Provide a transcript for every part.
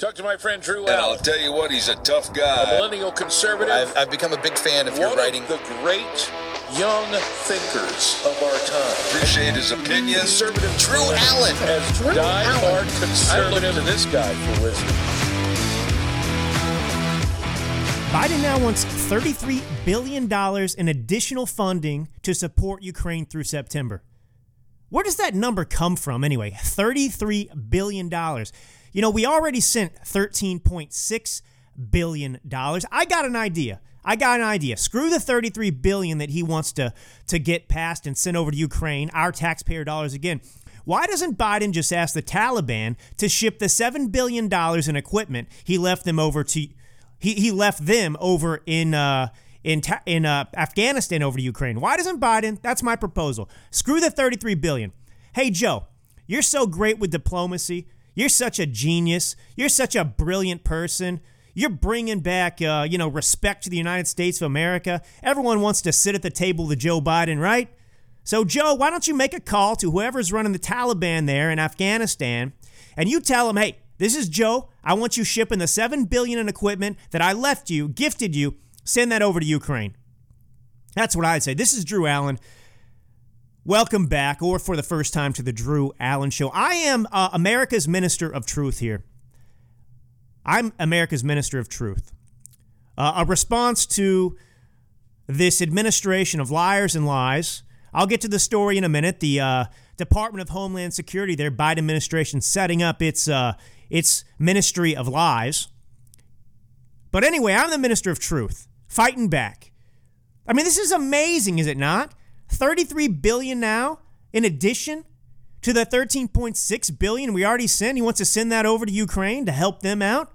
Talk to my friend Drew And I'll tell you what, he's a tough guy. a millennial conservative. I've, I've become a big fan of your writing. of the great young thinkers of our time. Appreciate his opinion. Conservative Drew Allen. as die-hard conservative. I look to this guy for wisdom. Biden now wants $33 billion in additional funding to support Ukraine through September. Where does that number come from anyway? $33 billion. You know, we already sent $13.6 billion. I got an idea. I got an idea. Screw the 33 billion that he wants to to get passed and send over to Ukraine, our taxpayer dollars again. Why doesn't Biden just ask the Taliban to ship the 7 billion dollars in equipment he left them over to he, he left them over in uh, in Ta- in uh, Afghanistan over to Ukraine. Why doesn't Biden? That's my proposal. Screw the 33 billion. Hey Joe, you're so great with diplomacy. You're such a genius. You're such a brilliant person. You're bringing back, uh, you know, respect to the United States of America. Everyone wants to sit at the table with Joe Biden, right? So, Joe, why don't you make a call to whoever's running the Taliban there in Afghanistan, and you tell them, hey, this is Joe. I want you shipping the seven billion in equipment that I left you, gifted you. Send that over to Ukraine. That's what I'd say. This is Drew Allen. Welcome back, or for the first time, to the Drew Allen Show. I am uh, America's Minister of Truth here. I'm America's Minister of Truth. Uh, a response to this administration of liars and lies. I'll get to the story in a minute. The uh, Department of Homeland Security, their Biden administration, setting up its uh, its ministry of lies. But anyway, I'm the minister of truth, fighting back. I mean, this is amazing, is it not? 33 billion now, in addition to the 13.6 billion we already sent. He wants to send that over to Ukraine to help them out.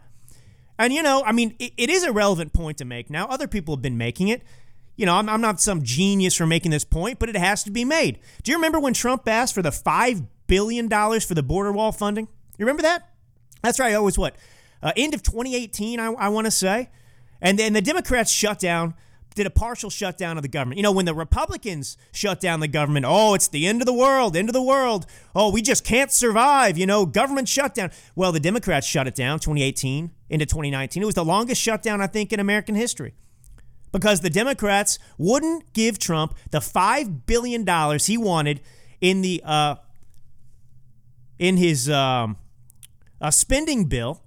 And you know, I mean, it, it is a relevant point to make now. Other people have been making it. You know, I'm, I'm not some genius for making this point, but it has to be made. Do you remember when Trump asked for the $5 billion for the border wall funding? You remember that? That's right. It was what? Uh, end of 2018, I, I want to say. And then the Democrats shut down, did a partial shutdown of the government. You know, when the Republicans shut down the government, oh, it's the end of the world, end of the world. Oh, we just can't survive, you know, government shutdown. Well, the Democrats shut it down 2018 into 2019. It was the longest shutdown, I think, in American history because the Democrats wouldn't give Trump the five billion dollars he wanted in the uh, in his um, uh, spending bill.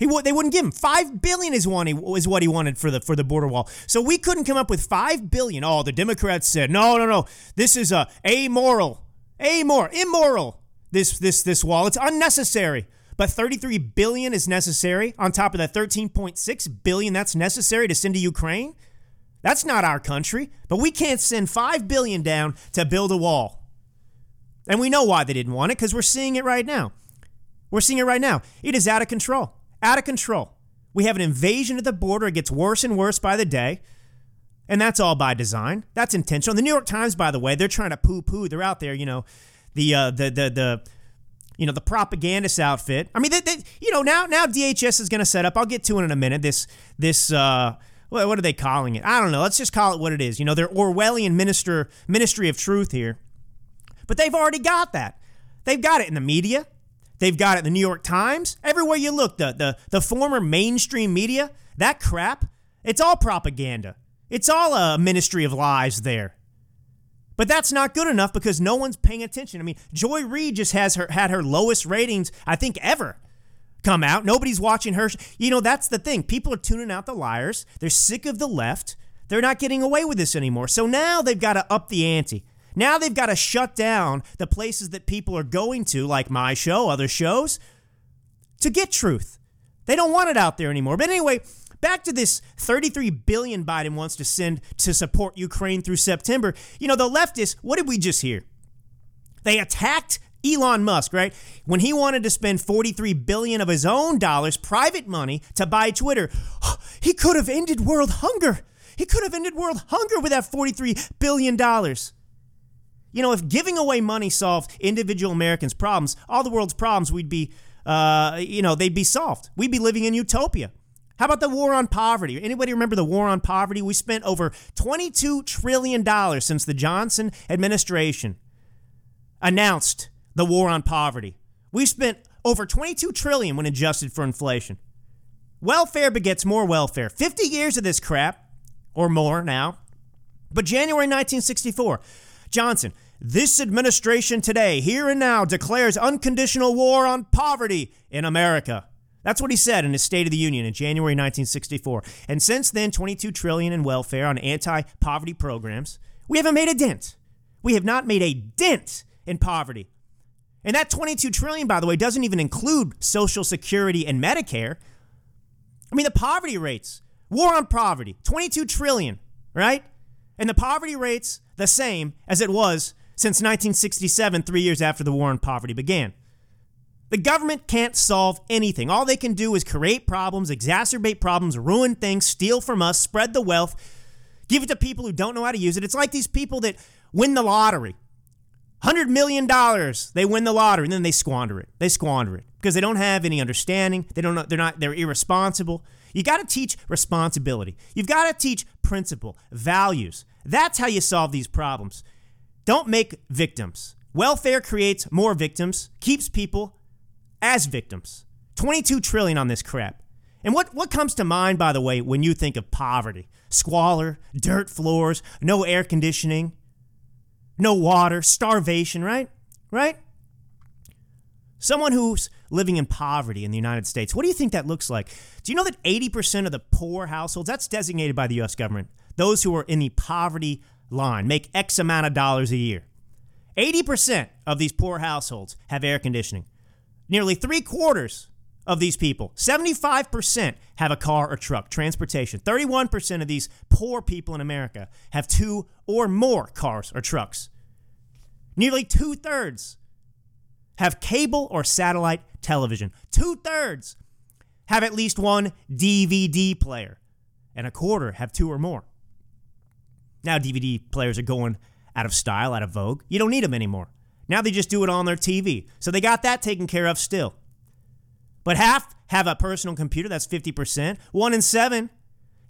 He would they wouldn't give him five billion is one he, is what he wanted for the for the border wall. So we couldn't come up with five billion. Oh, the Democrats said no, no, no. This is a amoral, amoral, immoral. This this this wall. It's unnecessary. But 33 billion is necessary on top of that 13.6 billion that's necessary to send to Ukraine. That's not our country, but we can't send 5 billion down to build a wall. And we know why they didn't want it cuz we're seeing it right now. We're seeing it right now. It is out of control. Out of control. We have an invasion at the border. It gets worse and worse by the day. And that's all by design. That's intentional. The New York Times, by the way, they're trying to poo-poo. They're out there, you know, the uh, the the the you know the propagandist outfit. I mean, they, they, you know now now DHS is going to set up. I'll get to it in a minute. This this uh, what, what are they calling it? I don't know. Let's just call it what it is. You know, they're Orwellian minister ministry of truth here, but they've already got that. They've got it in the media. They've got it the New York Times. Everywhere you look, the the the former mainstream media, that crap, it's all propaganda. It's all a ministry of lies there. But that's not good enough because no one's paying attention. I mean, Joy Reid just has her had her lowest ratings I think ever come out. Nobody's watching her. You know, that's the thing. People are tuning out the liars. They're sick of the left. They're not getting away with this anymore. So now they've got to up the ante. Now they've got to shut down the places that people are going to, like my show, other shows, to get truth. They don't want it out there anymore. But anyway, back to this 33 billion Biden wants to send to support Ukraine through September. You know, the leftists, what did we just hear? They attacked Elon Musk, right? When he wanted to spend 43 billion of his own dollars, private money, to buy Twitter, he could have ended world hunger. He could have ended world hunger with that 43 billion dollars. You know, if giving away money solved individual Americans' problems, all the world's problems, we'd be, uh, you know, they'd be solved. We'd be living in utopia. How about the war on poverty? Anybody remember the war on poverty? We spent over $22 trillion since the Johnson administration announced the war on poverty. We spent over 22 trillion when adjusted for inflation. Welfare begets more welfare. 50 years of this crap, or more now. But January 1964, Johnson, this administration today, here and now, declares unconditional war on poverty in America. That's what he said in his State of the Union in January 1964. And since then, 22 trillion in welfare on anti-poverty programs. We haven't made a dent. We have not made a dent in poverty. And that 22 trillion, by the way, doesn't even include Social Security and Medicare. I mean, the poverty rates, war on poverty, 22 trillion, right? And the poverty rates the same as it was since 1967, three years after the war on poverty began. The government can't solve anything. All they can do is create problems, exacerbate problems, ruin things, steal from us, spread the wealth, give it to people who don't know how to use it. It's like these people that win the lottery. $100 million, they win the lottery and then they squander it. They squander it because they don't have any understanding. They don't they're not, they're irresponsible. You got to teach responsibility. You've got to teach principle, values. That's how you solve these problems. Don't make victims. Welfare creates more victims, keeps people as victims. 22 trillion on this crap. And what, what comes to mind, by the way, when you think of poverty? Squalor, dirt floors, no air conditioning, no water, starvation, right? Right? Someone who's living in poverty in the United States, what do you think that looks like? Do you know that 80% of the poor households, that's designated by the US government, those who are in the poverty line, make X amount of dollars a year. 80% of these poor households have air conditioning. Nearly three quarters of these people, 75%, have a car or truck, transportation. 31% of these poor people in America have two or more cars or trucks. Nearly two thirds have cable or satellite television. Two thirds have at least one DVD player, and a quarter have two or more. Now, DVD players are going out of style, out of vogue. You don't need them anymore. Now they just do it on their TV. So they got that taken care of still. But half have a personal computer, that's 50%. One in seven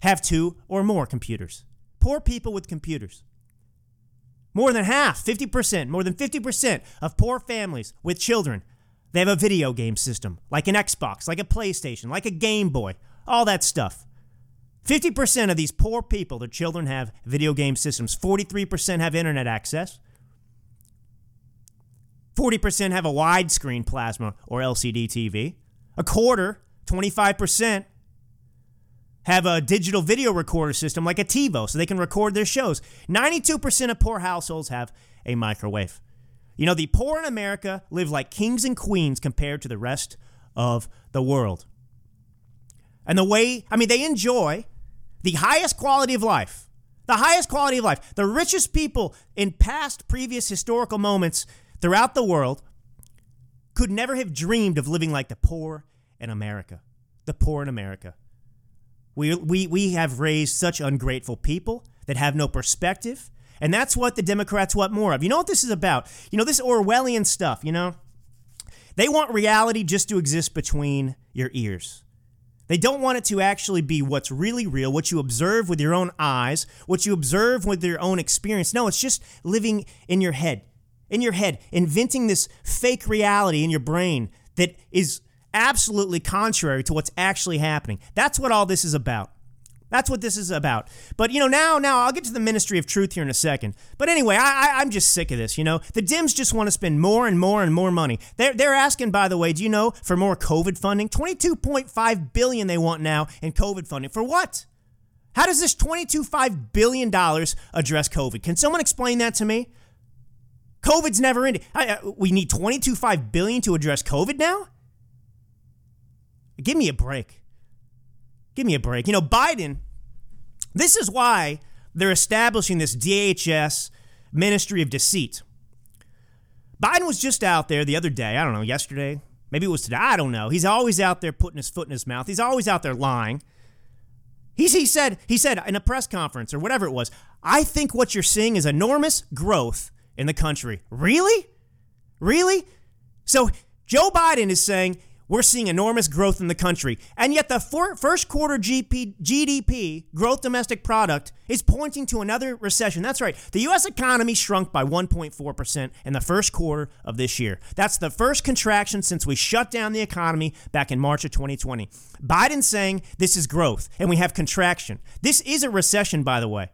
have two or more computers. Poor people with computers. More than half, 50%, more than 50% of poor families with children, they have a video game system, like an Xbox, like a PlayStation, like a Game Boy, all that stuff. 50% of these poor people, their children have video game systems. 43% have internet access. 40% have a widescreen plasma or LCD TV. A quarter, 25%, have a digital video recorder system like a TiVo so they can record their shows. 92% of poor households have a microwave. You know, the poor in America live like kings and queens compared to the rest of the world. And the way, I mean, they enjoy the highest quality of life. The highest quality of life. The richest people in past, previous historical moments throughout the world could never have dreamed of living like the poor in America. The poor in America. We, we, we have raised such ungrateful people that have no perspective. And that's what the Democrats want more of. You know what this is about? You know, this Orwellian stuff, you know? They want reality just to exist between your ears. They don't want it to actually be what's really real, what you observe with your own eyes, what you observe with your own experience. No, it's just living in your head, in your head, inventing this fake reality in your brain that is absolutely contrary to what's actually happening. That's what all this is about. That's what this is about. But you know, now, now I'll get to the ministry of truth here in a second. But anyway, I, I, am just sick of this. You know, the Dems just want to spend more and more and more money. They're they're asking, by the way, do you know, for more COVID funding? Twenty two point five billion they want now in COVID funding for what? How does this $22.5 billion address COVID? Can someone explain that to me? COVID's never ending. I, I, we need 22.5 billion to address COVID now? Give me a break. Give me a break. You know, Biden, this is why they're establishing this DHS ministry of deceit. Biden was just out there the other day, I don't know, yesterday, maybe it was today, I don't know. He's always out there putting his foot in his mouth. He's always out there lying. He's, he said he said in a press conference or whatever it was, I think what you're seeing is enormous growth in the country. Really? Really? So Joe Biden is saying we're seeing enormous growth in the country. And yet, the first quarter GP, GDP, growth domestic product, is pointing to another recession. That's right. The U.S. economy shrunk by 1.4% in the first quarter of this year. That's the first contraction since we shut down the economy back in March of 2020. Biden saying this is growth and we have contraction. This is a recession, by the way.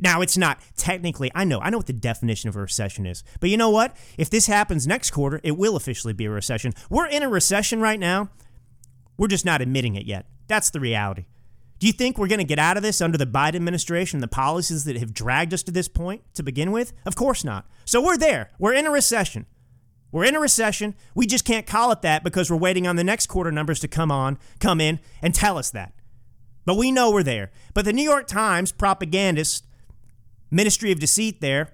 Now, it's not technically, I know, I know what the definition of a recession is. But you know what? If this happens next quarter, it will officially be a recession. We're in a recession right now. We're just not admitting it yet. That's the reality. Do you think we're going to get out of this under the Biden administration, the policies that have dragged us to this point to begin with? Of course not. So we're there. We're in a recession. We're in a recession. We just can't call it that because we're waiting on the next quarter numbers to come on, come in and tell us that. But we know we're there. But the New York Times propagandists Ministry of Deceit there.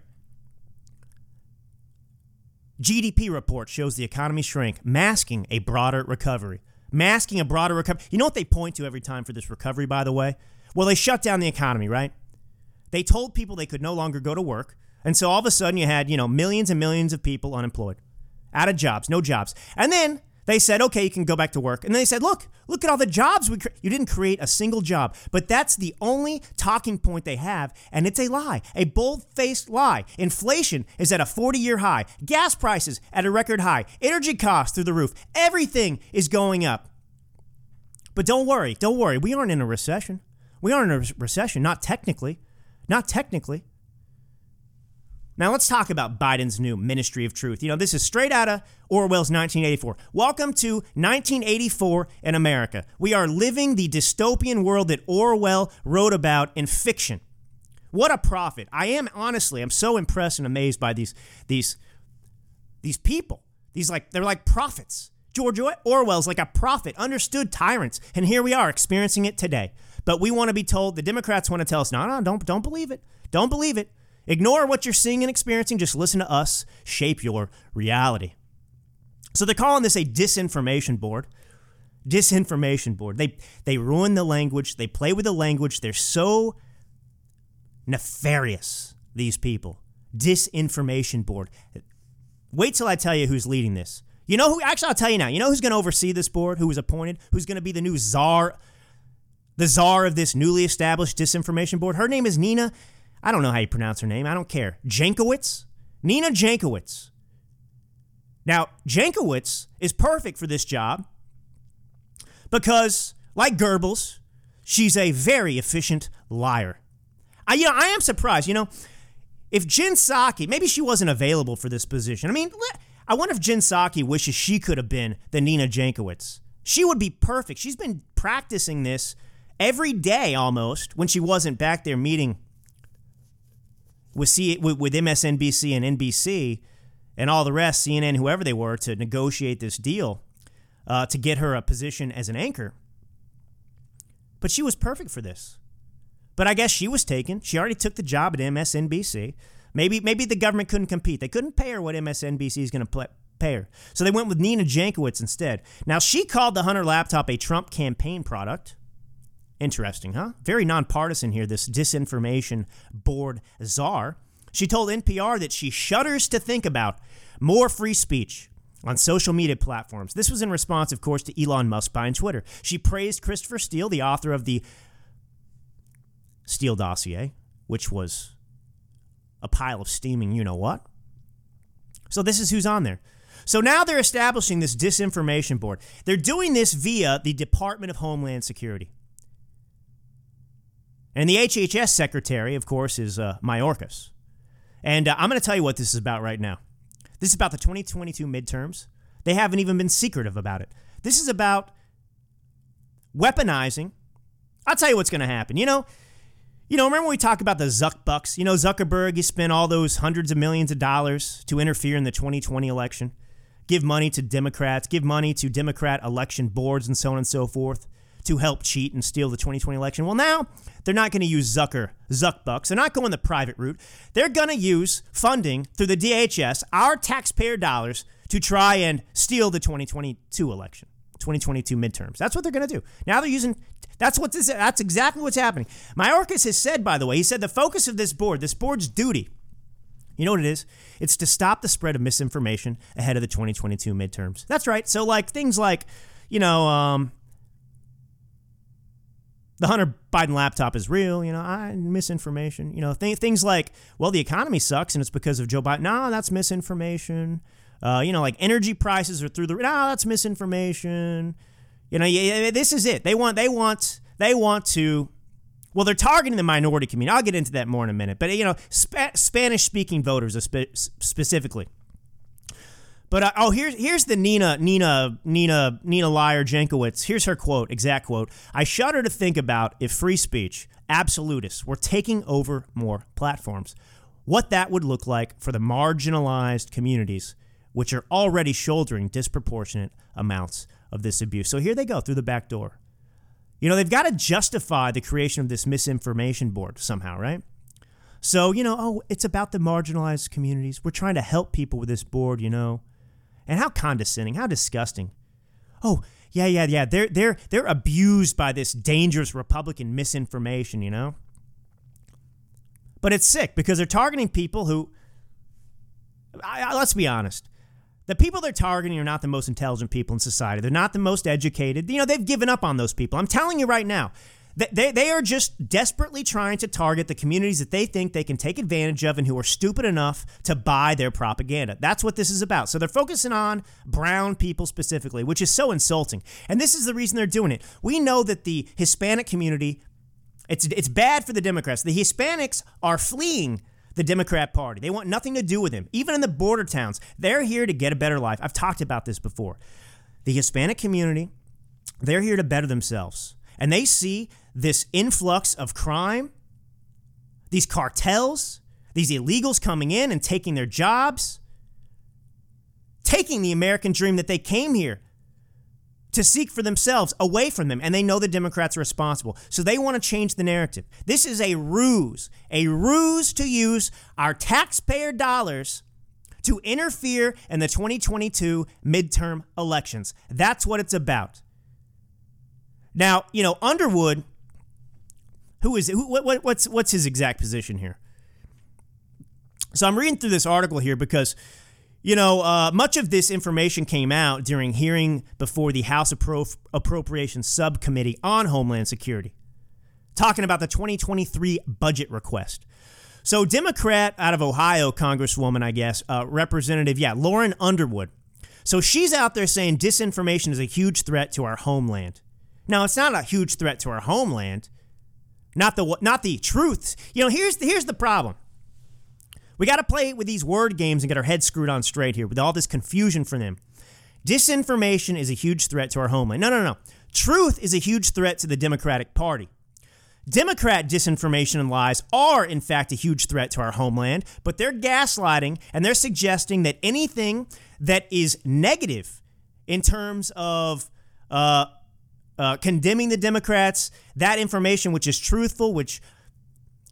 GDP report shows the economy shrink, masking a broader recovery. Masking a broader recovery. You know what they point to every time for this recovery, by the way? Well, they shut down the economy, right? They told people they could no longer go to work. And so all of a sudden you had, you know, millions and millions of people unemployed, out of jobs, no jobs. And then they said, okay, you can go back to work. And then they said, look, look at all the jobs we cre-. You didn't create a single job. But that's the only talking point they have. And it's a lie, a bold faced lie. Inflation is at a 40 year high, gas prices at a record high, energy costs through the roof. Everything is going up. But don't worry, don't worry. We aren't in a recession. We aren't in a recession, not technically. Not technically. Now let's talk about Biden's new Ministry of Truth. You know, this is straight out of Orwell's 1984. Welcome to 1984 in America. We are living the dystopian world that Orwell wrote about in fiction. What a prophet. I am honestly, I'm so impressed and amazed by these these these people. These like they're like prophets. George Orwell's like a prophet, understood tyrants, and here we are experiencing it today. But we want to be told the Democrats want to tell us, no, no, don't don't believe it. Don't believe it. Ignore what you're seeing and experiencing. Just listen to us shape your reality. So they're calling this a disinformation board. Disinformation board. They they ruin the language. They play with the language. They're so nefarious. These people. Disinformation board. Wait till I tell you who's leading this. You know who? Actually, I'll tell you now. You know who's going to oversee this board? Who was appointed? Who's going to be the new czar? The czar of this newly established disinformation board. Her name is Nina I don't know how you pronounce her name. I don't care. Jankowicz? Nina Jankowicz. Now, Jankowicz is perfect for this job because, like Goebbels, she's a very efficient liar. I, you know, I am surprised. You know, if Jen Psaki, maybe she wasn't available for this position. I mean, I wonder if Jen Psaki wishes she could have been the Nina Jankowicz. She would be perfect. She's been practicing this every day almost when she wasn't back there meeting with, C, with, MSNBC and NBC and all the rest, CNN, whoever they were, to negotiate this deal uh, to get her a position as an anchor. But she was perfect for this. But I guess she was taken. She already took the job at MSNBC. Maybe maybe the government couldn't compete. They couldn't pay her what MSNBC is going to pay her. So they went with Nina Jankowicz instead. Now she called the Hunter laptop a Trump campaign product. Interesting, huh? Very nonpartisan here, this disinformation board czar. She told NPR that she shudders to think about more free speech on social media platforms. This was in response, of course, to Elon Musk buying Twitter. She praised Christopher Steele, the author of the Steele dossier, which was a pile of steaming you know what. So this is who's on there. So now they're establishing this disinformation board. They're doing this via the Department of Homeland Security. And the HHS secretary, of course, is uh, Mayorkas. And uh, I'm going to tell you what this is about right now. This is about the 2022 midterms. They haven't even been secretive about it. This is about weaponizing. I'll tell you what's going to happen. You know, you know, remember when we talk about the Zuck bucks? You know, Zuckerberg, he spent all those hundreds of millions of dollars to interfere in the 2020 election, give money to Democrats, give money to Democrat election boards, and so on and so forth to help cheat and steal the 2020 election. Well, now they're not going to use Zucker, Zuck bucks. They're not going the private route. They're going to use funding through the DHS, our taxpayer dollars, to try and steal the 2022 election, 2022 midterms. That's what they're going to do. Now they're using. That's what this. That's exactly what's happening. Mayorkas has said, by the way, he said the focus of this board, this board's duty, You know what it is? It's to stop the spread of misinformation ahead of the 2022 midterms. That's right. So, like things like, you know, um, the Hunter Biden laptop is real. You know, I misinformation. You know, th- things like, well, the economy sucks and it's because of Joe Biden. No, that's misinformation. Uh, you know, like energy prices are through the. No, that's misinformation. You know, yeah, this is it. They want, they want, they want to well, they're targeting the minority community. I'll get into that more in a minute. But, you know, Sp- Spanish speaking voters spe- specifically. But uh, oh, here's here's the Nina Nina Nina Nina Liar Jankowicz. Here's her quote, exact quote. I shudder to think about if free speech, absolutists, were taking over more platforms. What that would look like for the marginalized communities, which are already shouldering disproportionate amounts of this abuse. So here they go through the back door. You know, they've got to justify the creation of this misinformation board somehow, right? So, you know, oh, it's about the marginalized communities. We're trying to help people with this board, you know. And how condescending, how disgusting. Oh, yeah, yeah, yeah. They're they're they're abused by this dangerous Republican misinformation, you know? But it's sick because they're targeting people who I, I, let's be honest the people they're targeting are not the most intelligent people in society. They're not the most educated. You know, they've given up on those people. I'm telling you right now. They, they are just desperately trying to target the communities that they think they can take advantage of and who are stupid enough to buy their propaganda. That's what this is about. So they're focusing on brown people specifically, which is so insulting. And this is the reason they're doing it. We know that the Hispanic community, it's, it's bad for the Democrats. The Hispanics are fleeing the Democrat Party. They want nothing to do with him. Even in the border towns, they're here to get a better life. I've talked about this before. The Hispanic community, they're here to better themselves. And they see this influx of crime, these cartels, these illegals coming in and taking their jobs, taking the American dream that they came here to seek for themselves away from them, and they know the Democrats are responsible. So they want to change the narrative. This is a ruse, a ruse to use our taxpayer dollars to interfere in the 2022 midterm elections. That's what it's about. Now, you know, Underwood, who is who, what, what's what's his exact position here? So I'm reading through this article here because you know, uh, much of this information came out during hearing before the House Appro- Appropriations Subcommittee on Homeland Security, talking about the 2023 budget request. So, Democrat out of Ohio, Congresswoman, I guess, uh, Representative, yeah, Lauren Underwood. So she's out there saying disinformation is a huge threat to our homeland. Now, it's not a huge threat to our homeland, not the not the truth. You know, here's the, here's the problem. We got to play with these word games and get our heads screwed on straight here with all this confusion for them. Disinformation is a huge threat to our homeland. No, no, no. Truth is a huge threat to the Democratic Party. Democrat disinformation and lies are, in fact, a huge threat to our homeland, but they're gaslighting and they're suggesting that anything that is negative in terms of uh, uh, condemning the Democrats, that information which is truthful, which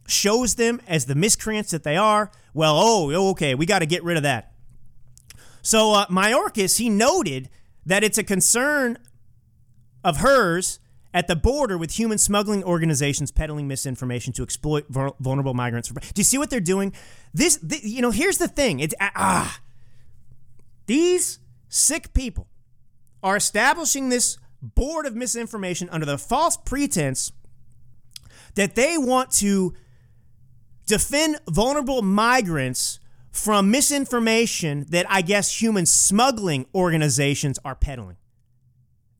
shows them as the miscreants that they are, well, oh, oh okay, we got to get rid of that. So uh, Mayorkas, he noted that it's a concern of hers at the border with human smuggling organizations peddling misinformation to exploit vulnerable migrants. Do you see what they're doing? This, you know, here's the thing. It's ah, these sick people are establishing this board of misinformation under the false pretense that they want to defend vulnerable migrants from misinformation that I guess human smuggling organizations are peddling.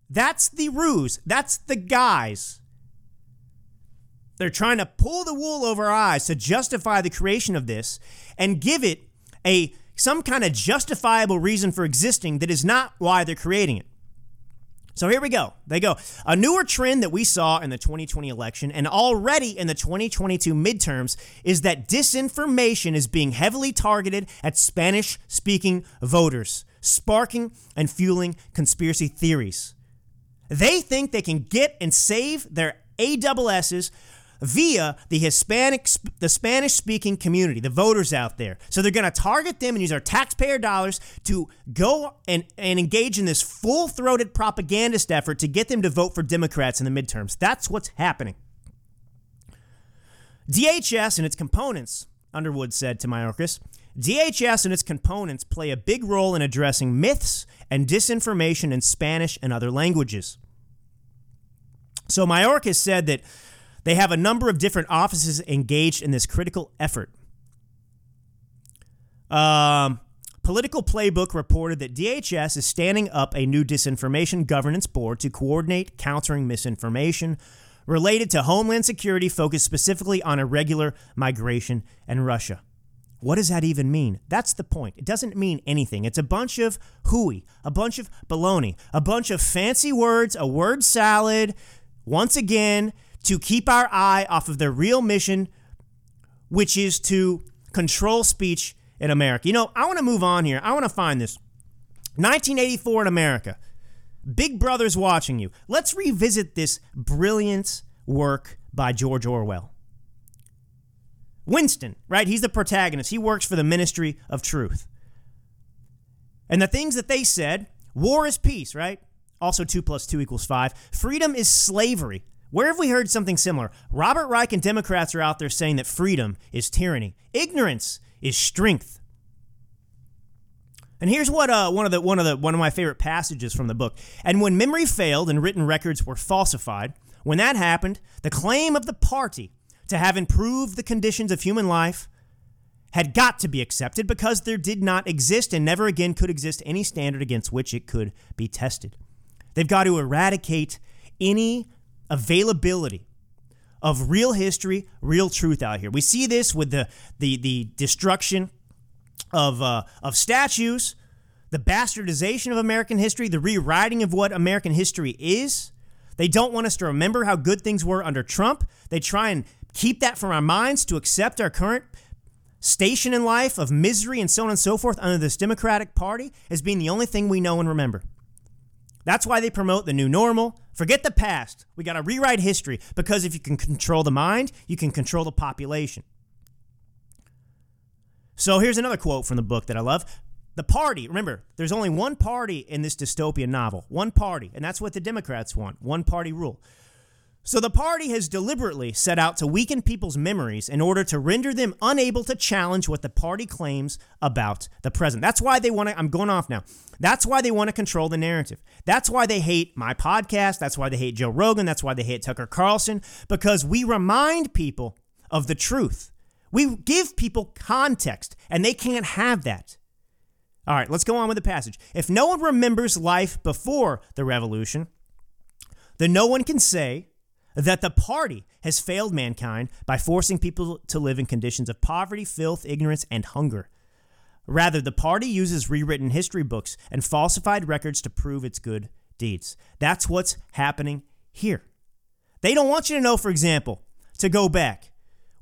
That's the ruse. That's the guise. They're trying to pull the wool over our eyes to justify the creation of this and give it a some kind of justifiable reason for existing that is not why they're creating it. So here we go. They go. A newer trend that we saw in the 2020 election and already in the 2022 midterms is that disinformation is being heavily targeted at Spanish speaking voters, sparking and fueling conspiracy theories. They think they can get and save their AWSs via the Hispanic, the Spanish speaking community, the voters out there. So they're going to target them and use our taxpayer dollars to go and, and engage in this full throated propagandist effort to get them to vote for Democrats in the midterms. That's what's happening. DHS and its components, Underwood said to Mayorkas, DHS and its components play a big role in addressing myths and disinformation in Spanish and other languages. So Mayorkas said that they have a number of different offices engaged in this critical effort. Um, Politico Playbook reported that DHS is standing up a new disinformation governance board to coordinate countering misinformation related to Homeland Security focused specifically on irregular migration and Russia. What does that even mean? That's the point. It doesn't mean anything. It's a bunch of hooey, a bunch of baloney, a bunch of fancy words, a word salad, once again, to keep our eye off of their real mission, which is to control speech in America. You know, I want to move on here. I want to find this. 1984 in America. Big Brother's watching you. Let's revisit this brilliant work by George Orwell. Winston, right? He's the protagonist. He works for the Ministry of Truth. And the things that they said war is peace, right? Also, 2 plus 2 equals 5. Freedom is slavery. Where have we heard something similar? Robert Reich and Democrats are out there saying that freedom is tyranny. Ignorance is strength. And here's what uh, one of the one of the one of my favorite passages from the book. And when memory failed and written records were falsified, when that happened, the claim of the party to have improved the conditions of human life had got to be accepted because there did not exist and never again could exist any standard against which it could be tested. They've got to eradicate any availability of real history, real truth out here. We see this with the the the destruction of uh, of statues, the bastardization of American history, the rewriting of what American history is. They don't want us to remember how good things were under Trump. They try and keep that from our minds to accept our current station in life of misery and so on and so forth under this Democratic Party as being the only thing we know and remember. That's why they promote the new normal. Forget the past. We got to rewrite history because if you can control the mind, you can control the population. So here's another quote from the book that I love. The party, remember, there's only one party in this dystopian novel. One party, and that's what the Democrats want one party rule. So the party has deliberately set out to weaken people's memories in order to render them unable to challenge what the party claims about the present. That's why they want to, I'm going off now. That's why they want to control the narrative. That's why they hate my podcast. That's why they hate Joe Rogan. That's why they hate Tucker Carlson, because we remind people of the truth. We give people context, and they can't have that. All right, let's go on with the passage. If no one remembers life before the revolution, then no one can say, that the party has failed mankind by forcing people to live in conditions of poverty, filth, ignorance, and hunger. Rather, the party uses rewritten history books and falsified records to prove its good deeds. That's what's happening here. They don't want you to know, for example, to go back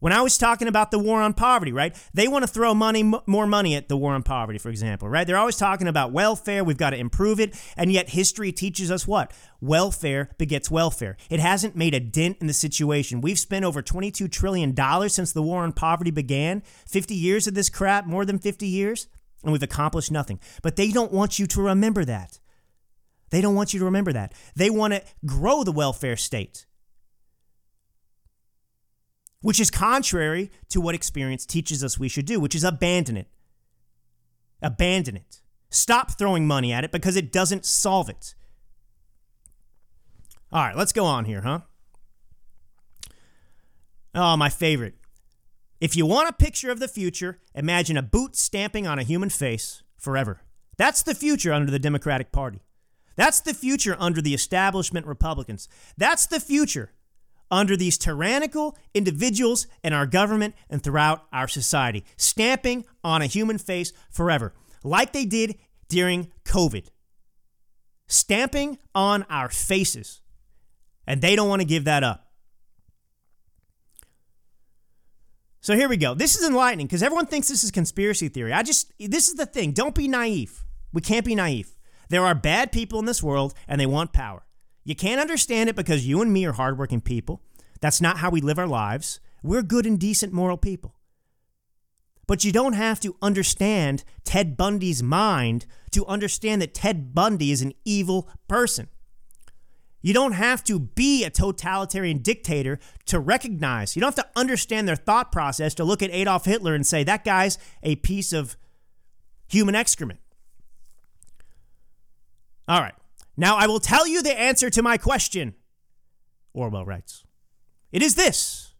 when I was talking about the war on poverty, right? They want to throw money, more money at the war on poverty, for example, right? They're always talking about welfare. We've got to improve it. And yet history teaches us what? Welfare begets welfare. It hasn't made a dent in the situation. We've spent over $22 trillion since the war on poverty began. 50 years of this crap, more than 50 years, and we've accomplished nothing. But they don't want you to remember that. They don't want you to remember that. They want to grow the welfare state which is contrary to what experience teaches us we should do, which is abandon it. Abandon it. Stop throwing money at it because it doesn't solve it. All right, let's go on here, huh? Oh, my favorite. If you want a picture of the future, imagine a boot stamping on a human face forever. That's the future under the Democratic Party. That's the future under the establishment Republicans. That's the future under these tyrannical individuals in our government and throughout our society, stamping on a human face forever, like they did during COVID. Stamping on our faces. And they don't want to give that up. So here we go. This is enlightening because everyone thinks this is conspiracy theory. I just, this is the thing. Don't be naive. We can't be naive. There are bad people in this world and they want power. You can't understand it because you and me are hardworking people. That's not how we live our lives. We're good and decent moral people. But you don't have to understand Ted Bundy's mind to understand that Ted Bundy is an evil person. You don't have to be a totalitarian dictator to recognize. You don't have to understand their thought process to look at Adolf Hitler and say, that guy's a piece of human excrement. All right. Now I will tell you the answer to my question, Orwell writes. It is this.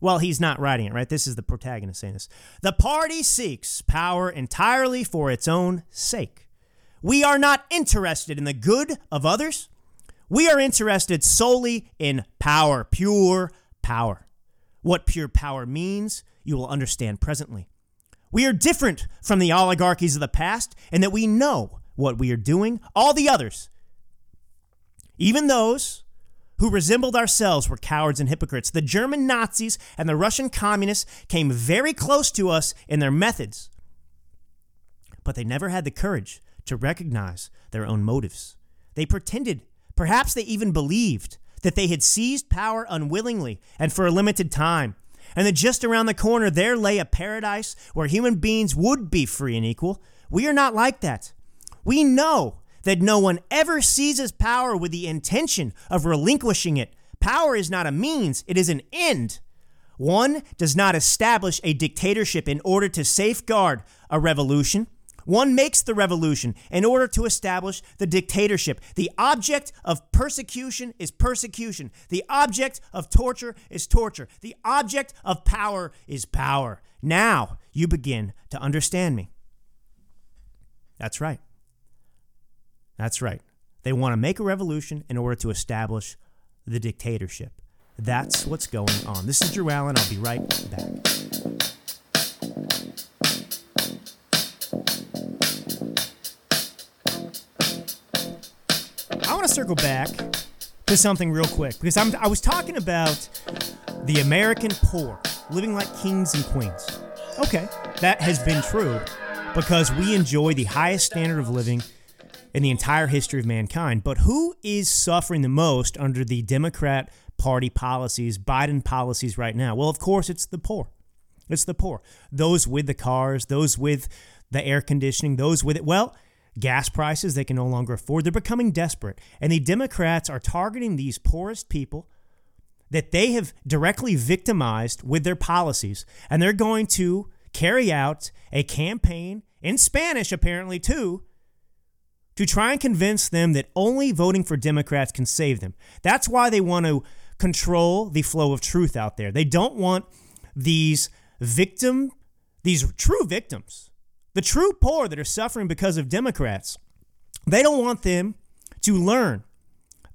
Well, he's not writing it, right? This is the protagonist saying this. The party seeks power entirely for its own sake. We are not interested in the good of others. We are interested solely in power, pure power. What pure power means, you will understand presently. We are different from the oligarchies of the past in that we know what we are doing. All the others, even those who resembled ourselves, were cowards and hypocrites. The German Nazis and the Russian communists came very close to us in their methods, but they never had the courage to recognize their own motives. They pretended, perhaps they even believed, that they had seized power unwillingly and for a limited time, and that just around the corner there lay a paradise where human beings would be free and equal. We are not like that. We know that no one ever seizes power with the intention of relinquishing it. Power is not a means, it is an end. One does not establish a dictatorship in order to safeguard a revolution. One makes the revolution in order to establish the dictatorship. The object of persecution is persecution. The object of torture is torture. The object of power is power. Now you begin to understand me. That's right. That's right. They want to make a revolution in order to establish the dictatorship. That's what's going on. This is Drew Allen. I'll be right back. I want to circle back to something real quick because I'm, I was talking about the American poor living like kings and queens. Okay, that has been true because we enjoy the highest standard of living in the entire history of mankind. But who is suffering the most under the Democrat Party policies, Biden policies right now? Well, of course, it's the poor. It's the poor. Those with the cars, those with the air conditioning, those with it. Well, gas prices they can no longer afford. They're becoming desperate. And the Democrats are targeting these poorest people that they have directly victimized with their policies. And they're going to carry out a campaign in Spanish, apparently, too, to try and convince them that only voting for Democrats can save them. That's why they want to control the flow of truth out there. They don't want these victim, these true victims, the true poor that are suffering because of Democrats. They don't want them to learn.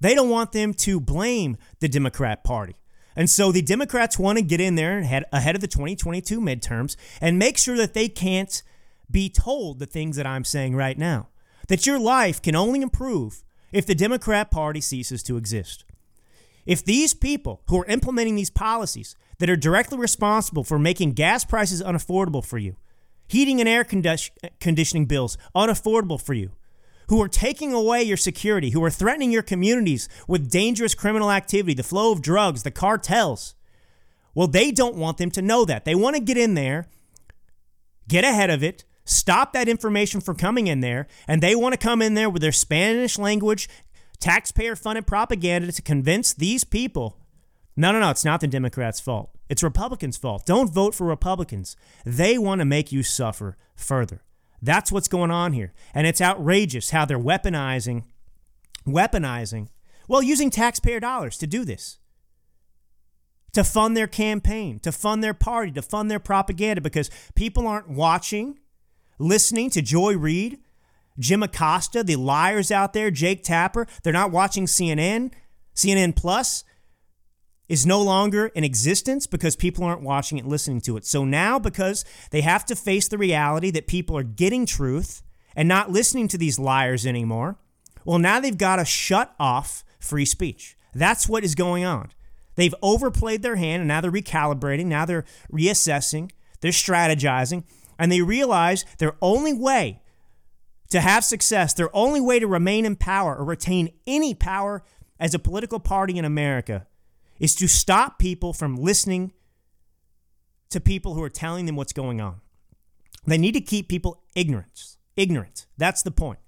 They don't want them to blame the Democrat Party. And so the Democrats want to get in there ahead, ahead of the 2022 midterms and make sure that they can't be told the things that I'm saying right now that your life can only improve if the Democrat Party ceases to exist. If these people who are implementing these policies that are directly responsible for making gas prices unaffordable for you, heating and air conditioning bills unaffordable for you, who are taking away your security, who are threatening your communities with dangerous criminal activity, the flow of drugs, the cartels, well, they don't want them to know that. They want to get in there, get ahead of it, stop that information from coming in there, and they want to come in there with their Spanish language, taxpayer funded propaganda to convince these people no, no, no, it's not the Democrats' fault. It's Republicans' fault. Don't vote for Republicans. They want to make you suffer further. That's what's going on here. And it's outrageous how they're weaponizing, weaponizing, well, using taxpayer dollars to do this to fund their campaign, to fund their party, to fund their propaganda because people aren't watching listening to Joy Reid, Jim Acosta, the liars out there, Jake Tapper. They're not watching CNN. CNN Plus is no longer in existence because people aren't watching it and listening to it. So now, because they have to face the reality that people are getting truth and not listening to these liars anymore, well, now they've got to shut off free speech. That's what is going on. They've overplayed their hand and now they're recalibrating, now they're reassessing, they're strategizing and they realize their only way to have success, their only way to remain in power or retain any power as a political party in America is to stop people from listening to people who are telling them what's going on. They need to keep people ignorant. Ignorant. That's the point.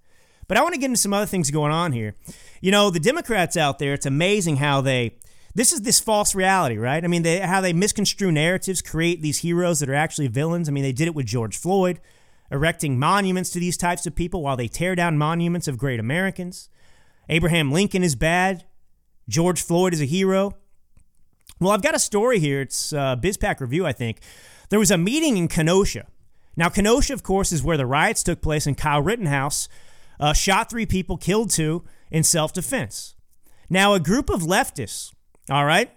But I want to get into some other things going on here. You know, the Democrats out there, it's amazing how they this is this false reality, right? I mean, they, how they misconstrue narratives, create these heroes that are actually villains. I mean, they did it with George Floyd, erecting monuments to these types of people while they tear down monuments of great Americans. Abraham Lincoln is bad. George Floyd is a hero. Well, I've got a story here. It's uh, BizPac Review, I think. There was a meeting in Kenosha. Now, Kenosha, of course, is where the riots took place, and Kyle Rittenhouse uh, shot three people, killed two in self defense. Now, a group of leftists, all right,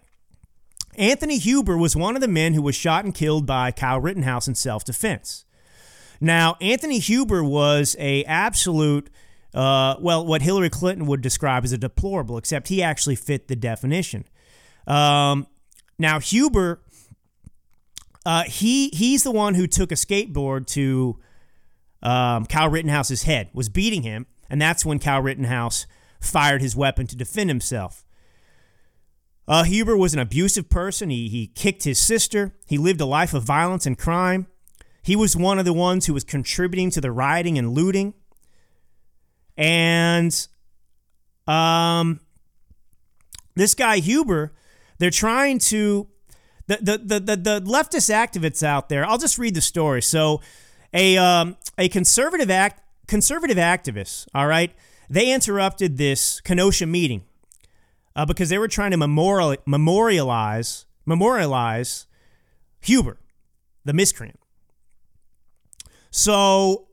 Anthony Huber was one of the men who was shot and killed by Kyle Rittenhouse in self defense. Now, Anthony Huber was a absolute, uh, well, what Hillary Clinton would describe as a deplorable, except he actually fit the definition. Um, now, Huber, uh, he he's the one who took a skateboard to um, Kyle Rittenhouse's head, was beating him, and that's when Kyle Rittenhouse fired his weapon to defend himself. Uh, Huber was an abusive person. He, he kicked his sister. He lived a life of violence and crime. He was one of the ones who was contributing to the rioting and looting. And um, this guy, Huber, they're trying to. The, the, the, the, the leftist activists out there, I'll just read the story. So, a, um, a conservative act conservative activists, all right, they interrupted this Kenosha meeting uh, because they were trying to memorial, memorialize memorialize Huber, the miscreant. So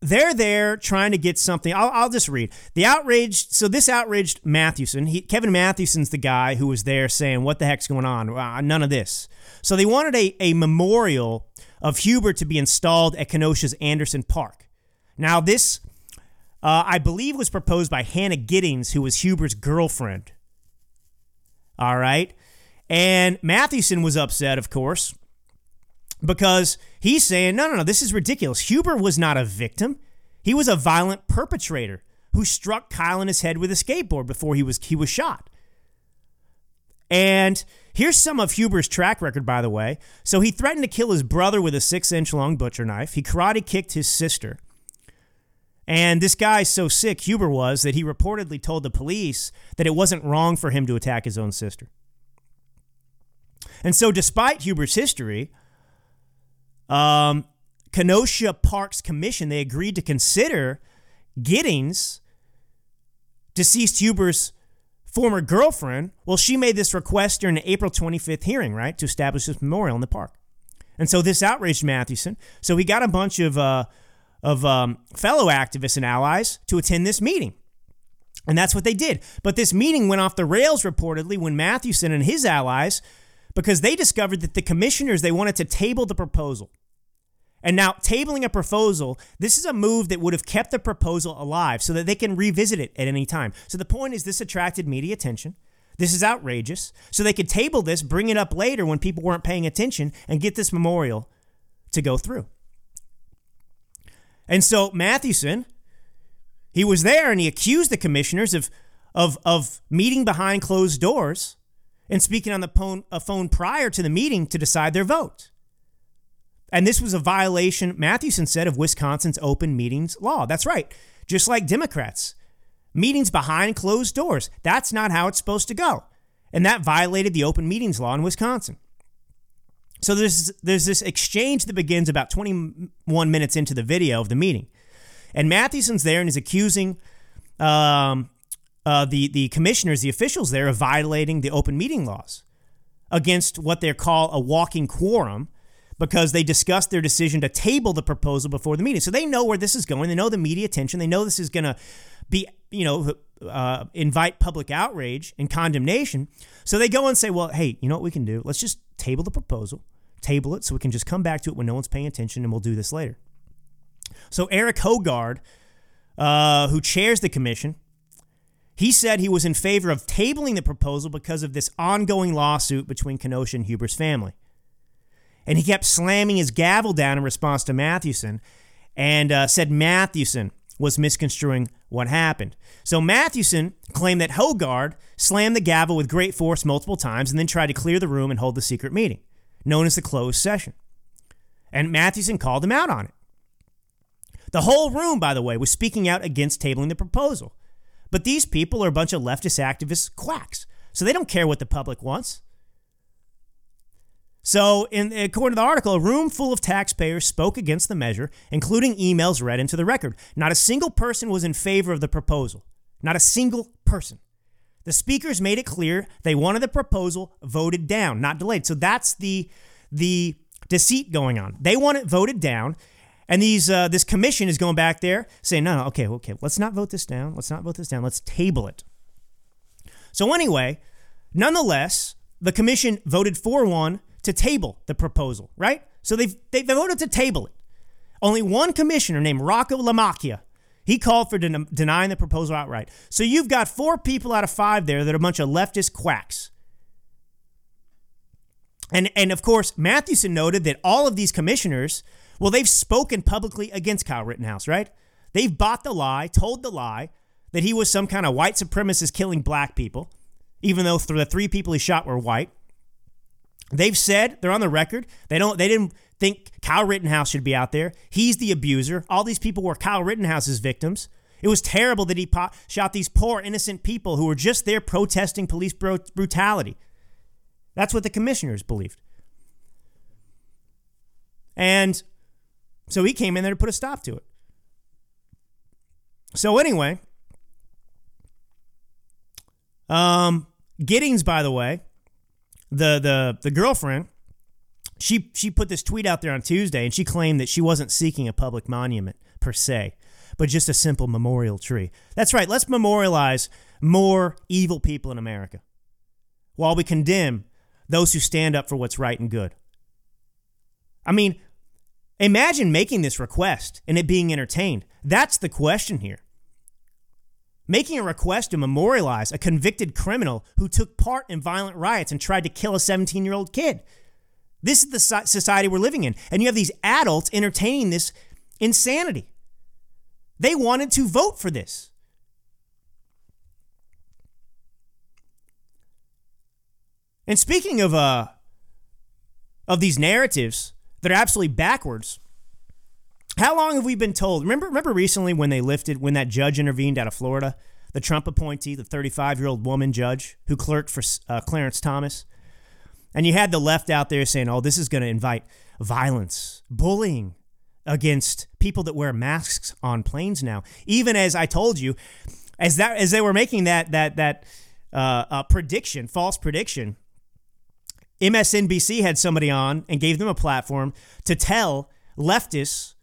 they're there trying to get something. I'll, I'll just read the outraged. So this outraged Mathewson. He, Kevin Mathewson's the guy who was there saying, "What the heck's going on? Uh, none of this." So they wanted a, a memorial of Huber to be installed at Kenosha's Anderson Park. Now this, uh, I believe, was proposed by Hannah Giddings, who was Huber's girlfriend. All right. And Mathewson was upset, of course, because he's saying, no, no, no, this is ridiculous. Huber was not a victim. He was a violent perpetrator who struck Kyle in his head with a skateboard before he was he was shot. And here's some of Huber's track record, by the way. So he threatened to kill his brother with a six inch long butcher knife. He karate kicked his sister. And this guy's so sick, Huber was, that he reportedly told the police that it wasn't wrong for him to attack his own sister. And so, despite Huber's history, um, Kenosha Parks Commission, they agreed to consider Giddings, deceased Huber's former girlfriend. Well, she made this request during the April 25th hearing, right, to establish this memorial in the park. And so this outraged Mathewson. So he got a bunch of uh, of um, fellow activists and allies to attend this meeting. And that's what they did. But this meeting went off the rails reportedly when Mathewson and his allies, because they discovered that the commissioners, they wanted to table the proposal. And now, tabling a proposal, this is a move that would have kept the proposal alive so that they can revisit it at any time. So the point is, this attracted media attention. This is outrageous. So they could table this, bring it up later when people weren't paying attention, and get this memorial to go through. And so Mathewson, he was there and he accused the commissioners of, of, of meeting behind closed doors and speaking on the phone, a phone prior to the meeting to decide their vote. And this was a violation, Mathewson said, of Wisconsin's open meetings law. That's right. Just like Democrats, meetings behind closed doors. That's not how it's supposed to go. And that violated the open meetings law in Wisconsin. So there's there's this exchange that begins about 21 minutes into the video of the meeting, and Mathewson's there and is accusing um, uh, the the commissioners, the officials there, of violating the open meeting laws against what they call a walking quorum because they discussed their decision to table the proposal before the meeting. So they know where this is going. They know the media attention. They know this is going to be, you know, uh, invite public outrage and condemnation. So they go and say, well, hey, you know what we can do? Let's just table the proposal table it so we can just come back to it when no one's paying attention and we'll do this later. So Eric Haugaard, uh, who chairs the commission, he said he was in favor of tabling the proposal because of this ongoing lawsuit between Kenosha and Huber's family. And he kept slamming his gavel down in response to Mathewson and uh, said Mathewson was misconstruing what happened. So Mathewson claimed that Haugaard slammed the gavel with great force multiple times and then tried to clear the room and hold the secret meeting known as the closed session. And Mathewson called him out on it. The whole room, by the way, was speaking out against tabling the proposal. But these people are a bunch of leftist activist quacks, so they don't care what the public wants. So, in, according to the article, a room full of taxpayers spoke against the measure, including emails read into the record. Not a single person was in favor of the proposal. Not a single person. The speakers made it clear they wanted the proposal voted down, not delayed. So that's the the deceit going on. They want it voted down, and these uh, this commission is going back there saying, no, no, okay, okay, let's not vote this down. Let's not vote this down. Let's table it. So anyway, nonetheless, the commission voted 4-1 to table the proposal, right? So they've, they voted to table it. Only one commissioner named Rocco LaMacchia, he called for den- denying the proposal outright. So you've got four people out of five there that are a bunch of leftist quacks. And, and of course, Mathewson noted that all of these commissioners, well, they've spoken publicly against Kyle Rittenhouse, right? They've bought the lie, told the lie that he was some kind of white supremacist killing black people, even though the three people he shot were white. They've said they're on the record. They don't. They didn't think Kyle Rittenhouse should be out there. He's the abuser. All these people were Kyle Rittenhouse's victims. It was terrible that he po- shot these poor innocent people who were just there protesting police bro- brutality. That's what the commissioners believed. And so he came in there to put a stop to it. So anyway, um, Giddings, by the way, the the the girlfriend, she she put this tweet out there on Tuesday, and she claimed that she wasn't seeking a public monument per se, but just a simple memorial tree. That's right. Let's memorialize more evil people in America, while we condemn those who stand up for what's right and good. I mean, imagine making this request and it being entertained. That's the question here. Making a request to memorialize a convicted criminal who took part in violent riots and tried to kill a 17 year old kid. This is the society we're living in. And you have these adults entertaining this insanity. They wanted to vote for this. And speaking of uh of these narratives that are absolutely backwards, how long have we been told? Remember remember recently when they lifted when that judge intervened out of Florida, the Trump appointee, the 35-year-old woman judge who clerked for uh, Clarence Thomas? And you had the left out there saying, "Oh, this is going to invite violence, bullying against people that wear masks on planes now." Even as I told you, as that as they were making that that that uh, uh, prediction, false prediction, MSNBC had somebody on and gave them a platform to tell leftists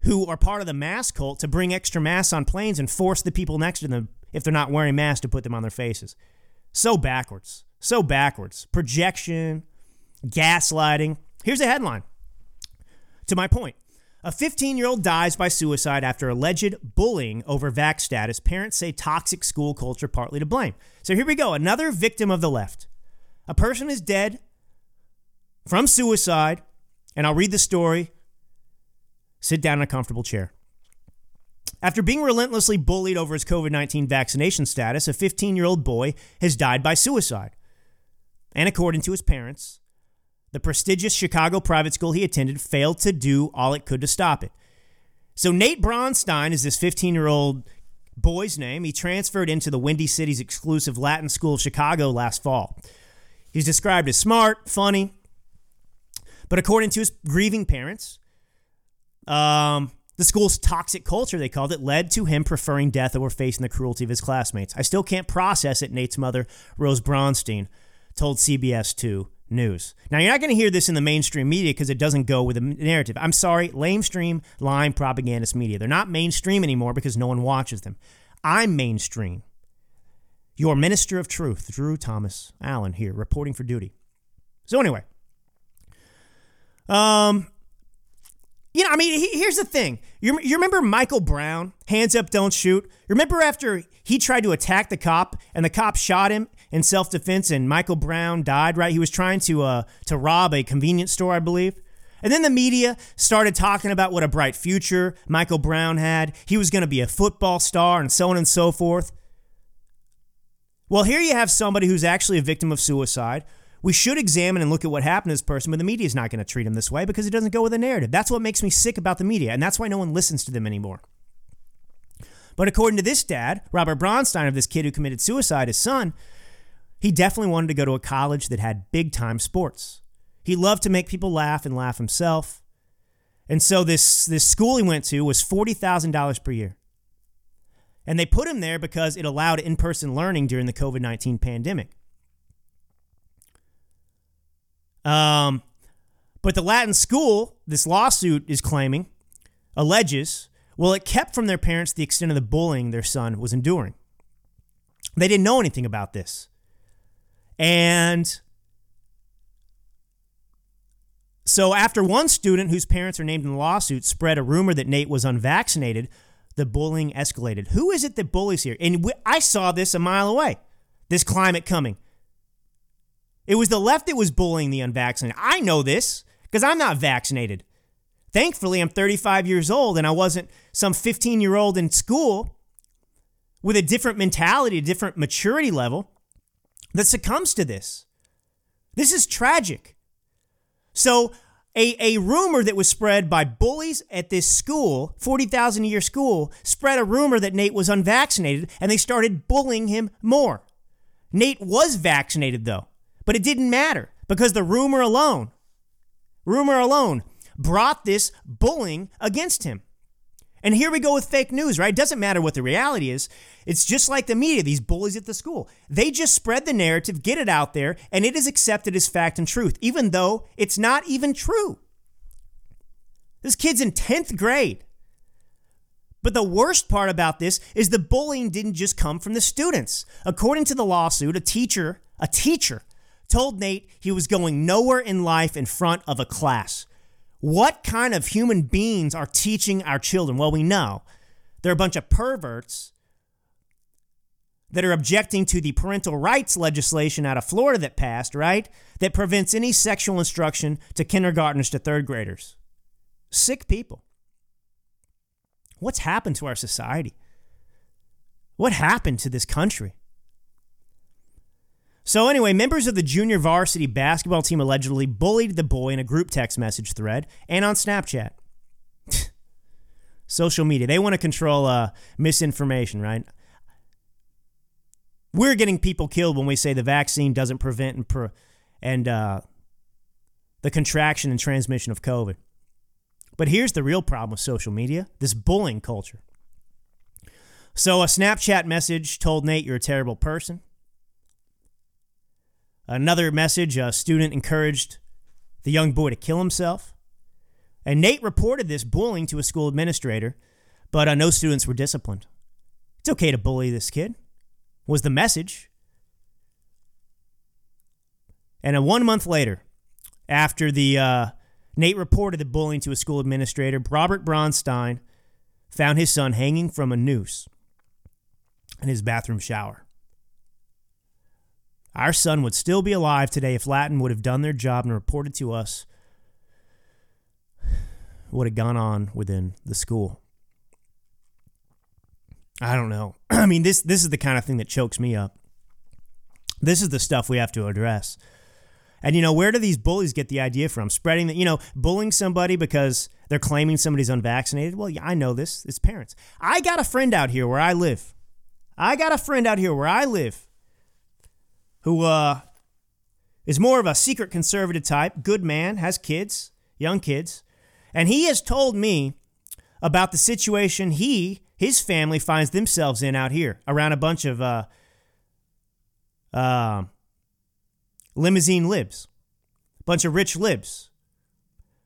who are part of the mask cult to bring extra masks on planes and force the people next to them, if they're not wearing masks, to put them on their faces. So backwards. So backwards. Projection, gaslighting. Here's a headline. To my point. A 15 year old dies by suicide after alleged bullying over vax status. Parents say toxic school culture partly to blame. So here we go. Another victim of the left. A person is dead from suicide, and I'll read the story. Sit down in a comfortable chair. After being relentlessly bullied over his COVID 19 vaccination status, a 15 year old boy has died by suicide. And according to his parents, the prestigious Chicago private school he attended failed to do all it could to stop it. So, Nate Bronstein is this 15 year old boy's name. He transferred into the Windy City's exclusive Latin School of Chicago last fall. He's described as smart, funny, but according to his grieving parents, um, the school's toxic culture, they called it, led to him preferring death over facing the cruelty of his classmates. I still can't process it, Nate's mother, Rose Bronstein, told CBS 2 News. Now, you're not going to hear this in the mainstream media because it doesn't go with the narrative. I'm sorry, lamestream, lime propagandist media. They're not mainstream anymore because no one watches them. I'm mainstream. Your minister of truth, Drew Thomas Allen, here, reporting for duty. So, anyway, um, you know, I mean, here's the thing. You, you remember Michael Brown, hands up, don't shoot? Remember after he tried to attack the cop and the cop shot him in self defense and Michael Brown died, right? He was trying to, uh, to rob a convenience store, I believe. And then the media started talking about what a bright future Michael Brown had. He was going to be a football star and so on and so forth. Well, here you have somebody who's actually a victim of suicide We should examine and look at what happened to this person, but the media is not going to treat him this way because it doesn't go with the narrative. That's what makes me sick about the media, and that's why no one listens to them anymore. But according to this dad, Robert Bronstein, of this kid who committed suicide, his son, he definitely wanted to go to a college that had big time sports. He loved to make people laugh and laugh himself. And so this, this school he went to was $40,000 per year. And they put him there because it allowed in person learning during the COVID 19 pandemic. Um, but the Latin school, this lawsuit is claiming, alleges, well, it kept from their parents the extent of the bullying their son was enduring. They didn't know anything about this. And so, after one student whose parents are named in the lawsuit spread a rumor that Nate was unvaccinated, the bullying escalated. Who is it that bullies here? And I saw this a mile away, this climate coming. It was the left that was bullying the unvaccinated. I know this because I'm not vaccinated. Thankfully, I'm 35 years old and I wasn't some 15 year old in school with a different mentality, a different maturity level that succumbs to this. This is tragic. So, a, a rumor that was spread by bullies at this school, 40,000 a year school, spread a rumor that Nate was unvaccinated and they started bullying him more. Nate was vaccinated though. But it didn't matter because the rumor alone, rumor alone, brought this bullying against him. And here we go with fake news, right? It doesn't matter what the reality is. It's just like the media, these bullies at the school. They just spread the narrative, get it out there, and it is accepted as fact and truth, even though it's not even true. This kid's in 10th grade. But the worst part about this is the bullying didn't just come from the students. According to the lawsuit, a teacher, a teacher told Nate he was going nowhere in life in front of a class. What kind of human beings are teaching our children? Well, we know they're a bunch of perverts that are objecting to the parental rights legislation out of Florida that passed, right? That prevents any sexual instruction to kindergartners to third graders. Sick people. What's happened to our society? What happened to this country? So, anyway, members of the junior varsity basketball team allegedly bullied the boy in a group text message thread and on Snapchat. Social media. They want to control uh, misinformation, right? We're getting people killed when we say the vaccine doesn't prevent and, pro- and uh, the contraction and transmission of COVID. But here's the real problem with social media this bullying culture. So, a Snapchat message told Nate, You're a terrible person. Another message a student encouraged the young boy to kill himself. And Nate reported this bullying to a school administrator, but uh, no students were disciplined. It's okay to bully this kid, was the message. And a one month later, after the uh, Nate reported the bullying to a school administrator, Robert Bronstein found his son hanging from a noose in his bathroom shower. Our son would still be alive today if Latin would have done their job and reported to us what had gone on within the school. I don't know. I mean, this this is the kind of thing that chokes me up. This is the stuff we have to address. And you know, where do these bullies get the idea from? Spreading that, you know, bullying somebody because they're claiming somebody's unvaccinated? Well, yeah, I know this. It's parents. I got a friend out here where I live. I got a friend out here where I live who uh, is more of a secret conservative type, good man, has kids, young kids. And he has told me about the situation he, his family finds themselves in out here around a bunch of uh, uh, limousine libs, bunch of rich libs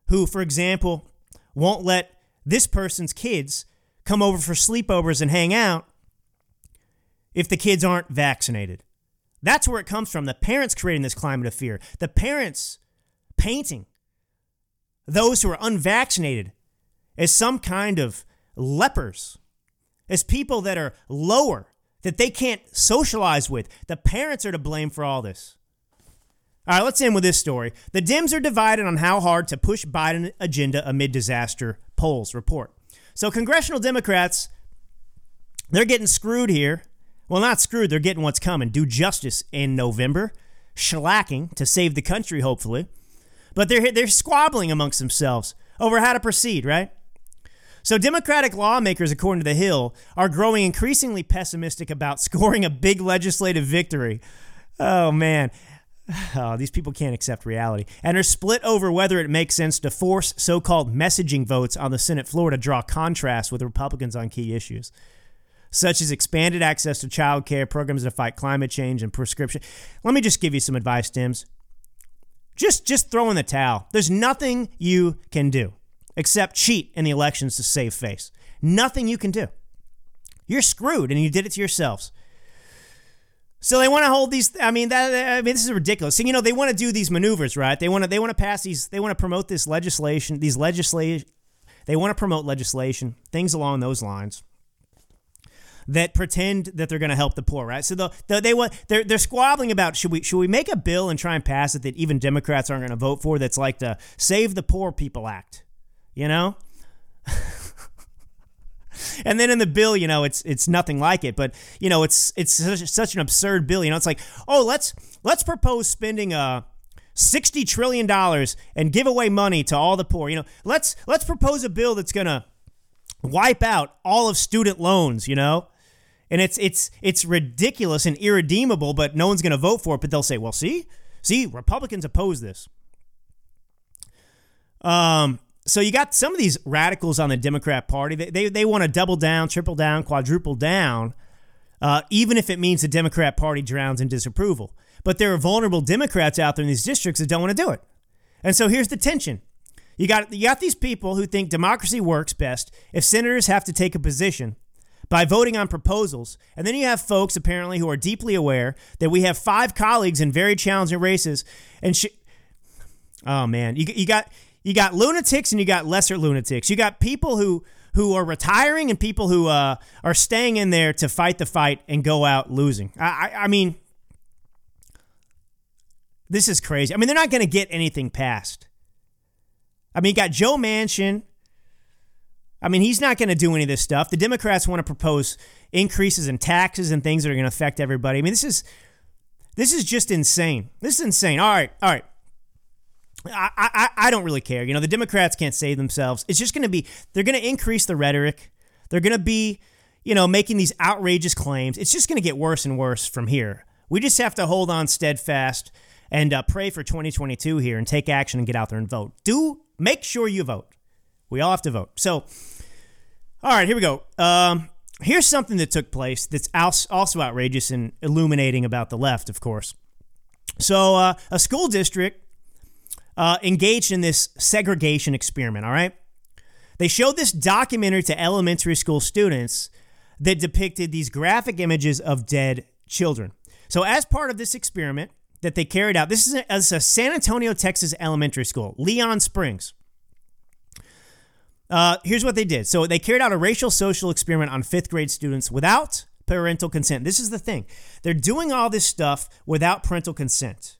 who, for example, won't let this person's kids come over for sleepovers and hang out if the kids aren't vaccinated. That's where it comes from. The parents creating this climate of fear. The parents painting those who are unvaccinated as some kind of lepers, as people that are lower, that they can't socialize with. The parents are to blame for all this. All right, let's end with this story. The Dems are divided on how hard to push Biden agenda amid disaster, polls report. So, congressional Democrats, they're getting screwed here well, not screwed. They're getting what's coming. Do justice in November. shellacking to save the country, hopefully. But they're, they're squabbling amongst themselves over how to proceed, right? So, Democratic lawmakers, according to The Hill, are growing increasingly pessimistic about scoring a big legislative victory. Oh, man. Oh, these people can't accept reality. And are split over whether it makes sense to force so called messaging votes on the Senate floor to draw contrast with Republicans on key issues, such as expanded access to child care, programs to fight climate change, and prescription. Let me just give you some advice, Tims. Just, just throw in the towel. There's nothing you can do except cheat in the elections to save face. Nothing you can do. You're screwed, and you did it to yourselves. So they want to hold these. I mean, that, I mean, this is ridiculous. So, you know, they want to do these maneuvers, right? They want to. They want to pass these. They want to promote this legislation. These legislation. They want to promote legislation, things along those lines that pretend that they're going to help the poor, right? So the, the, they want they're they're squabbling about should we should we make a bill and try and pass it that even Democrats aren't going to vote for? That's like the Save the Poor People Act, you know. and then in the bill, you know, it's it's nothing like it. But you know, it's it's such, such an absurd bill. You know, it's like, oh, let's let's propose spending a sixty trillion dollars and give away money to all the poor. You know, let's let's propose a bill that's gonna wipe out all of student loans. You know. And it's it's it's ridiculous and irredeemable, but no one's going to vote for it. But they'll say, "Well, see, see, Republicans oppose this." Um, so you got some of these radicals on the Democrat Party. They they, they want to double down, triple down, quadruple down, uh, even if it means the Democrat Party drowns in disapproval. But there are vulnerable Democrats out there in these districts that don't want to do it. And so here's the tension. You got you got these people who think democracy works best if senators have to take a position by voting on proposals. And then you have folks apparently who are deeply aware that we have five colleagues in very challenging races and Oh man, you, you got you got lunatics and you got lesser lunatics. You got people who who are retiring and people who uh, are staying in there to fight the fight and go out losing. I, I, I mean, this is crazy. I mean, they're not going to get anything passed. I mean, you got Joe Manchin. I mean, he's not going to do any of this stuff. The Democrats want to propose increases in taxes and things that are going to affect everybody. I mean, this is this is just insane. This is insane. All right, all right. I, I, I don't really care. You know, the Democrats can't save themselves. It's just going to be, they're going to increase the rhetoric. They're going to be, you know, making these outrageous claims. It's just going to get worse and worse from here. We just have to hold on steadfast and uh, pray for 2022 here and take action and get out there and vote. Do make sure you vote. We all have to vote. So, all right, here we go. Um, here's something that took place that's also outrageous and illuminating about the left, of course. So, uh, a school district uh, engaged in this segregation experiment, all right? They showed this documentary to elementary school students that depicted these graphic images of dead children. So, as part of this experiment that they carried out, this is a, a San Antonio, Texas elementary school, Leon Springs. Uh, here's what they did. So, they carried out a racial social experiment on fifth grade students without parental consent. This is the thing. They're doing all this stuff without parental consent.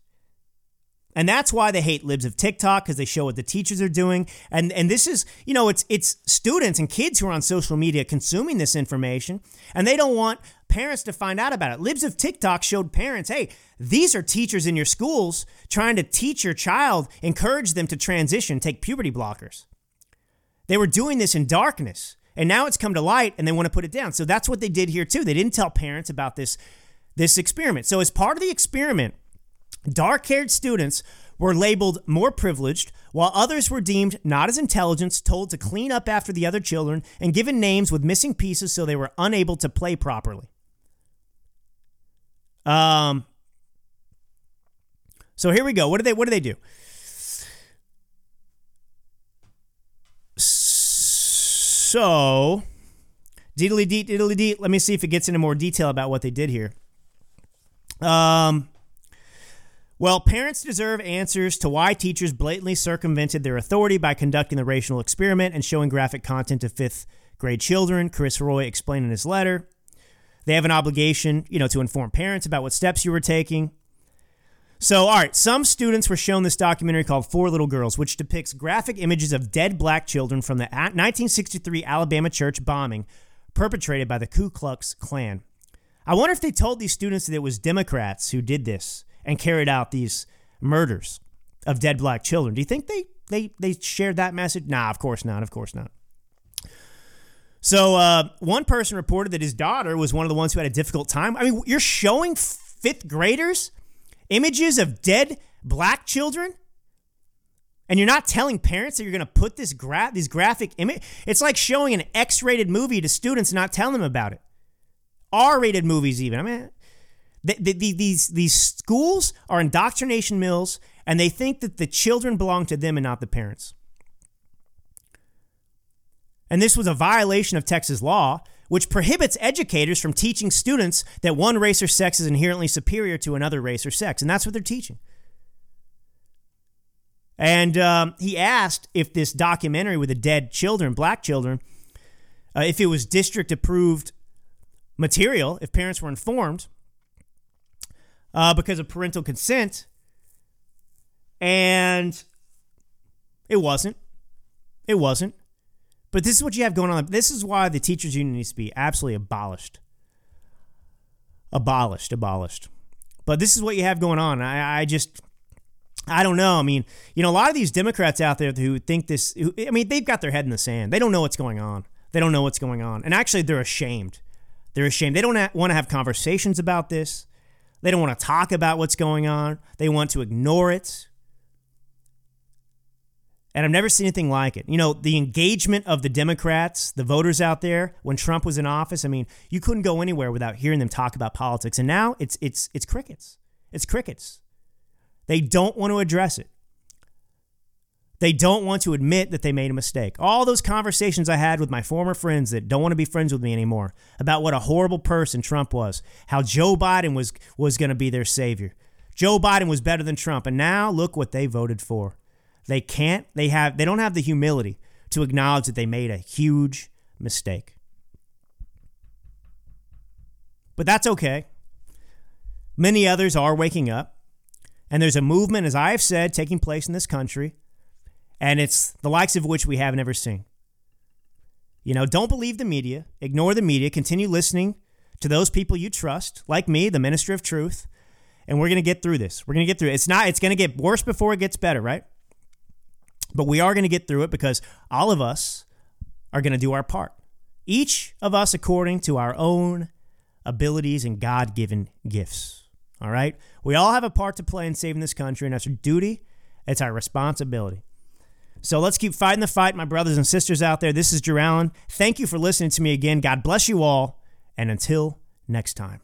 And that's why they hate libs of TikTok because they show what the teachers are doing. And and this is, you know, it's it's students and kids who are on social media consuming this information and they don't want parents to find out about it. Libs of TikTok showed parents, "Hey, these are teachers in your schools trying to teach your child, encourage them to transition, take puberty blockers." They were doing this in darkness. And now it's come to light and they want to put it down. So that's what they did here too. They didn't tell parents about this this experiment. So as part of the experiment, Dark haired students were labeled more privileged, while others were deemed not as intelligent, told to clean up after the other children, and given names with missing pieces so they were unable to play properly. Um, so here we go. What do they what do they do? So, diddly deet, diddly deet. Let me see if it gets into more detail about what they did here. Um, well, parents deserve answers to why teachers blatantly circumvented their authority by conducting the racial experiment and showing graphic content to fifth grade children, Chris Roy explained in his letter. They have an obligation, you know, to inform parents about what steps you were taking. So, all right, some students were shown this documentary called Four Little Girls, which depicts graphic images of dead black children from the 1963 Alabama church bombing perpetrated by the Ku Klux Klan. I wonder if they told these students that it was Democrats who did this and carried out these murders of dead black children. Do you think they they they shared that message? Nah, of course not. Of course not. So uh, one person reported that his daughter was one of the ones who had a difficult time. I mean, you're showing fifth graders images of dead black children, and you're not telling parents that you're going to put this gra- these graphic image. It's like showing an X-rated movie to students and not telling them about it. R-rated movies, even. I mean, the, the, the, these these schools are indoctrination mills, and they think that the children belong to them and not the parents. And this was a violation of Texas law, which prohibits educators from teaching students that one race or sex is inherently superior to another race or sex. And that's what they're teaching. And um, he asked if this documentary with the dead children, black children, uh, if it was district approved material, if parents were informed uh, because of parental consent. And it wasn't. It wasn't. But this is what you have going on. This is why the teachers union needs to be absolutely abolished. Abolished, abolished. But this is what you have going on. I, I just, I don't know. I mean, you know, a lot of these Democrats out there who think this, who, I mean, they've got their head in the sand. They don't know what's going on. They don't know what's going on. And actually, they're ashamed. They're ashamed. They don't ha- want to have conversations about this. They don't want to talk about what's going on. They want to ignore it and I've never seen anything like it. You know, the engagement of the Democrats, the voters out there when Trump was in office, I mean, you couldn't go anywhere without hearing them talk about politics. And now it's it's it's crickets. It's crickets. They don't want to address it. They don't want to admit that they made a mistake. All those conversations I had with my former friends that don't want to be friends with me anymore about what a horrible person Trump was, how Joe Biden was was going to be their savior. Joe Biden was better than Trump, and now look what they voted for. They can't, they have, they don't have the humility to acknowledge that they made a huge mistake. But that's okay. Many others are waking up. And there's a movement, as I have said, taking place in this country. And it's the likes of which we have never seen. You know, don't believe the media, ignore the media, continue listening to those people you trust, like me, the minister of truth. And we're going to get through this. We're going to get through it. It's not, it's going to get worse before it gets better, right? But we are going to get through it because all of us are going to do our part. Each of us according to our own abilities and God given gifts. All right? We all have a part to play in saving this country, and that's our duty, it's our responsibility. So let's keep fighting the fight, my brothers and sisters out there. This is Drew Allen. Thank you for listening to me again. God bless you all, and until next time.